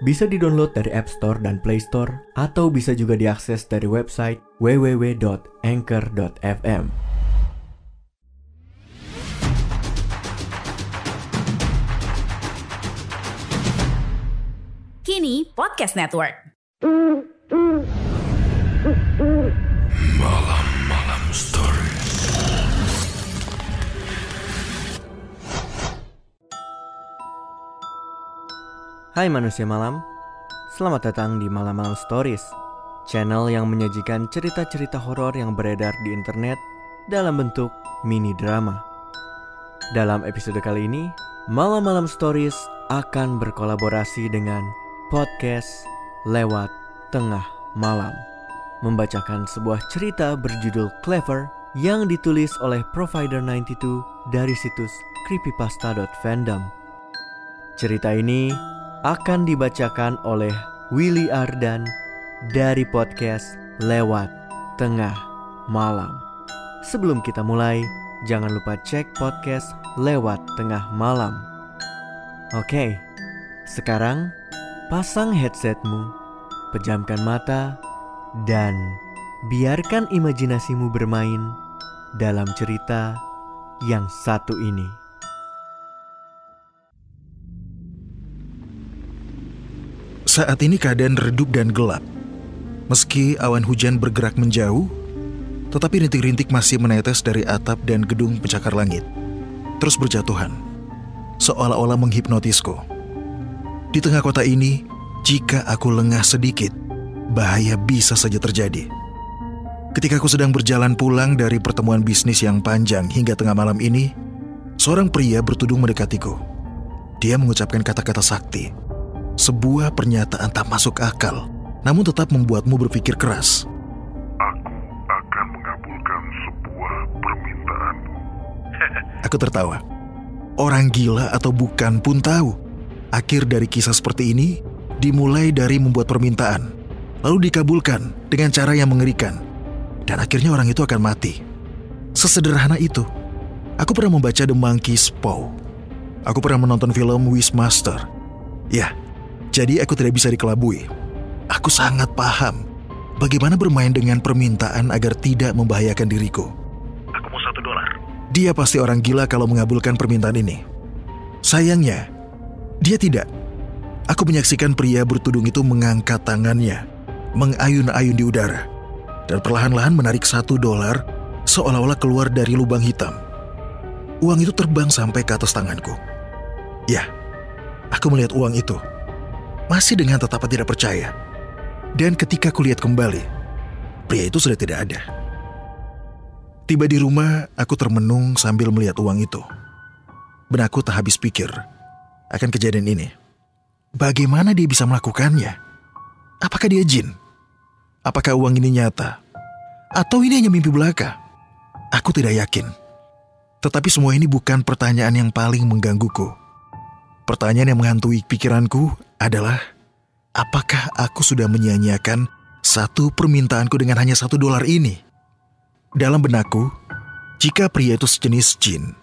Bisa di-download dari App Store dan Play Store atau bisa juga diakses dari website www.anchor.fm. Kini Podcast Network. Hai manusia malam, selamat datang di Malam-Malam Stories, channel yang menyajikan cerita-cerita horor yang beredar di internet dalam bentuk mini drama. Dalam episode kali ini, Malam-Malam Stories akan berkolaborasi dengan podcast lewat tengah malam, membacakan sebuah cerita berjudul Clever yang ditulis oleh Provider 92 dari situs creepypasta.fandom. Cerita ini akan dibacakan oleh Willy Ardan dari podcast Lewat Tengah Malam. Sebelum kita mulai, jangan lupa cek podcast Lewat Tengah Malam. Oke, sekarang pasang headsetmu, pejamkan mata, dan biarkan imajinasimu bermain dalam cerita yang satu ini. Saat ini keadaan redup dan gelap. Meski awan hujan bergerak menjauh, tetapi rintik-rintik masih menetes dari atap dan gedung pencakar langit. Terus berjatuhan, seolah-olah menghipnotisku. Di tengah kota ini, jika aku lengah sedikit, bahaya bisa saja terjadi. Ketika aku sedang berjalan pulang dari pertemuan bisnis yang panjang hingga tengah malam ini, seorang pria bertudung mendekatiku. Dia mengucapkan kata-kata sakti. Sebuah pernyataan tak masuk akal, namun tetap membuatmu berpikir keras. Aku akan mengabulkan sebuah permintaan. Aku tertawa. Orang gila atau bukan pun tahu. Akhir dari kisah seperti ini dimulai dari membuat permintaan, lalu dikabulkan dengan cara yang mengerikan, dan akhirnya orang itu akan mati. Sesederhana itu. Aku pernah membaca The Monkey's Paw. Aku pernah menonton film Wishmaster. Ya, jadi aku tidak bisa dikelabui. Aku sangat paham bagaimana bermain dengan permintaan agar tidak membahayakan diriku. Aku mau satu dolar. Dia pasti orang gila kalau mengabulkan permintaan ini. Sayangnya, dia tidak. Aku menyaksikan pria bertudung itu mengangkat tangannya, mengayun-ayun di udara, dan perlahan-lahan menarik satu dolar seolah-olah keluar dari lubang hitam. Uang itu terbang sampai ke atas tanganku. Ya, aku melihat uang itu. Masih dengan tatapan tidak percaya. Dan ketika aku lihat kembali, pria itu sudah tidak ada. Tiba di rumah, aku termenung sambil melihat uang itu. Benakku tak habis pikir akan kejadian ini. Bagaimana dia bisa melakukannya? Apakah dia jin? Apakah uang ini nyata? Atau ini hanya mimpi belaka? Aku tidak yakin. Tetapi semua ini bukan pertanyaan yang paling menggangguku. Pertanyaan yang menghantui pikiranku adalah, apakah aku sudah menyia-nyiakan satu permintaanku dengan hanya satu dolar ini? Dalam benakku, jika pria itu sejenis jin,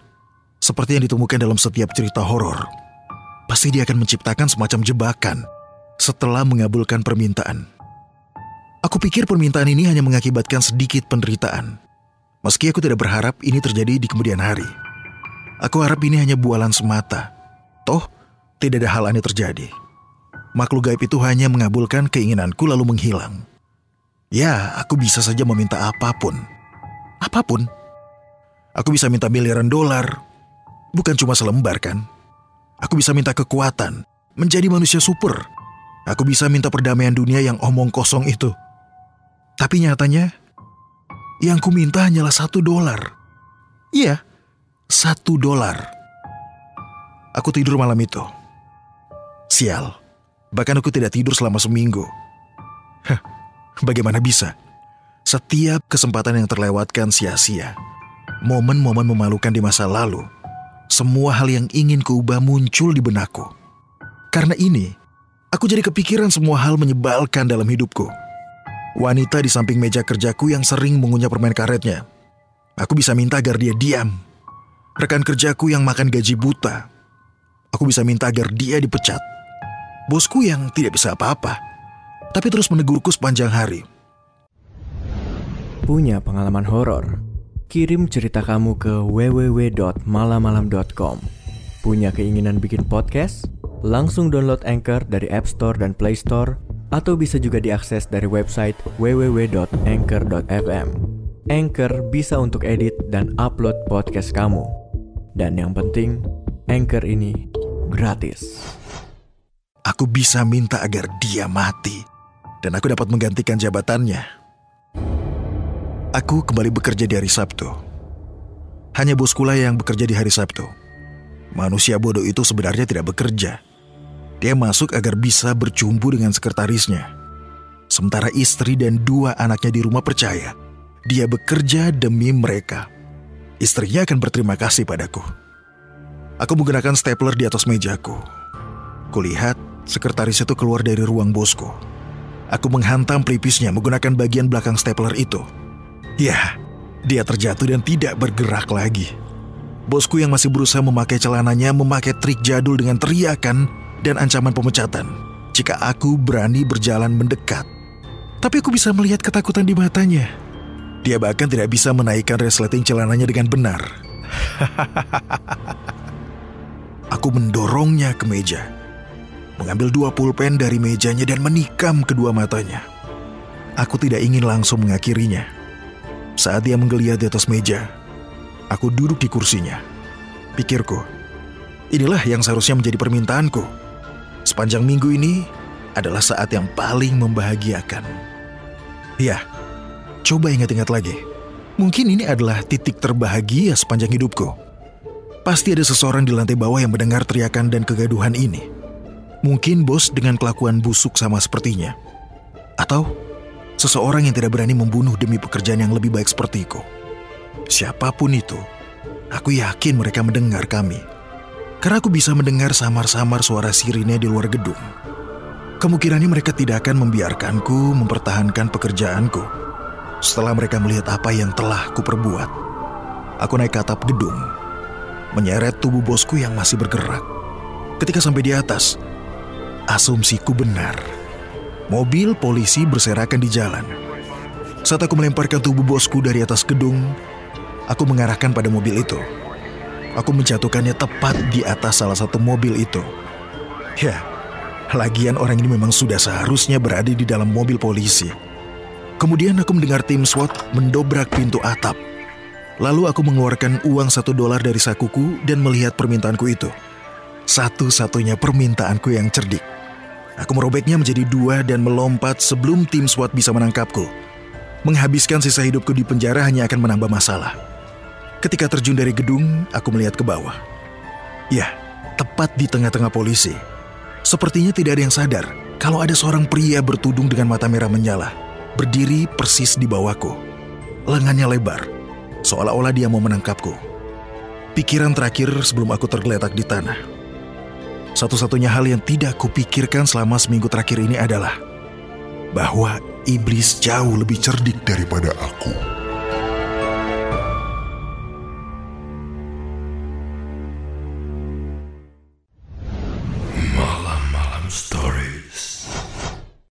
seperti yang ditemukan dalam setiap cerita horor, pasti dia akan menciptakan semacam jebakan setelah mengabulkan permintaan. Aku pikir permintaan ini hanya mengakibatkan sedikit penderitaan. Meski aku tidak berharap ini terjadi di kemudian hari. Aku harap ini hanya bualan semata. Toh, tidak ada hal aneh terjadi. Makhluk gaib itu hanya mengabulkan keinginanku lalu menghilang. Ya, aku bisa saja meminta apa pun. Apa pun. Aku bisa minta miliaran dolar. Bukan cuma selembar kan? Aku bisa minta kekuatan, menjadi manusia super. Aku bisa minta perdamaian dunia yang omong kosong itu. Tapi nyatanya, yang ku minta hanyalah satu dolar. Iya, satu dolar. Aku tidur malam itu. Sial, bahkan aku tidak tidur selama seminggu. Hah, bagaimana bisa? Setiap kesempatan yang terlewatkan sia-sia. Momen-momen memalukan di masa lalu. Semua hal yang ingin kuubah muncul di benakku. Karena ini, aku jadi kepikiran semua hal menyebalkan dalam hidupku. Wanita di samping meja kerjaku yang sering mengunyah permen karetnya. Aku bisa minta agar dia diam. Rekan kerjaku yang makan gaji buta. Aku bisa minta agar dia dipecat. Bosku yang tidak bisa apa-apa, tapi terus menegurku sepanjang hari. Punya pengalaman horor? Kirim cerita kamu ke www.malamalam.com. Punya keinginan bikin podcast? Langsung download Anchor dari App Store dan Play Store atau bisa juga diakses dari website www.anchor.fm. Anchor bisa untuk edit dan upload podcast kamu. Dan yang penting, Anchor ini gratis. Aku bisa minta agar dia mati, dan aku dapat menggantikan jabatannya. Aku kembali bekerja di hari Sabtu. Hanya bosku lah yang bekerja di hari Sabtu. Manusia bodoh itu sebenarnya tidak bekerja. Dia masuk agar bisa bercumbu dengan sekretarisnya. Sementara istri dan dua anaknya di rumah percaya, dia bekerja demi mereka. Istrinya akan berterima kasih padaku. Aku menggunakan stapler di atas mejaku. Kulihat sekretaris itu keluar dari ruang bosku. Aku menghantam pelipisnya menggunakan bagian belakang stapler itu. Ya, dia terjatuh dan tidak bergerak lagi. Bosku yang masih berusaha memakai celananya memakai trik jadul dengan teriakan dan ancaman pemecatan jika aku berani berjalan mendekat. Tapi aku bisa melihat ketakutan di matanya. Dia bahkan tidak bisa menaikkan resleting celananya dengan benar. aku mendorongnya ke meja mengambil dua pulpen dari mejanya dan menikam kedua matanya. Aku tidak ingin langsung mengakhirinya. Saat dia menggeliat di atas meja, aku duduk di kursinya. Pikirku, inilah yang seharusnya menjadi permintaanku. Sepanjang minggu ini adalah saat yang paling membahagiakan. Ya, coba ingat-ingat lagi. Mungkin ini adalah titik terbahagia sepanjang hidupku. Pasti ada seseorang di lantai bawah yang mendengar teriakan dan kegaduhan ini. Mungkin bos dengan kelakuan busuk sama sepertinya. Atau seseorang yang tidak berani membunuh demi pekerjaan yang lebih baik sepertiku. Siapa pun itu, aku yakin mereka mendengar kami. Karena aku bisa mendengar samar-samar suara sirine di luar gedung. Kemungkinannya mereka tidak akan membiarkanku mempertahankan pekerjaanku. Setelah mereka melihat apa yang telah kuperbuat. Aku naik ke atap gedung, menyeret tubuh bosku yang masih bergerak. Ketika sampai di atas, Asumsiku benar. Mobil polisi berserakan di jalan. Saat aku melemparkan tubuh bosku dari atas gedung, aku mengarahkan pada mobil itu. Aku menjatuhkannya tepat di atas salah satu mobil itu. Ya, lagian orang ini memang sudah seharusnya berada di dalam mobil polisi. Kemudian aku mendengar tim SWAT mendobrak pintu atap. Lalu aku mengeluarkan uang satu dolar dari sakuku dan melihat permintaanku itu. Satu-satunya permintaanku yang cerdik. Aku merobeknya menjadi dua dan melompat sebelum tim SWAT bisa menangkapku. Menghabiskan sisa hidupku di penjara hanya akan menambah masalah. Ketika terjun dari gedung, aku melihat ke bawah. Ya, tepat di tengah-tengah polisi. Sepertinya tidak ada yang sadar kalau ada seorang pria bertudung dengan mata merah menyala, berdiri persis di bawahku. Lengannya lebar, seolah-olah dia mau menangkapku. Pikiran terakhir sebelum aku tergeletak di tanah. Satu-satunya hal yang tidak kupikirkan selama seminggu terakhir ini adalah bahwa iblis jauh lebih cerdik daripada aku.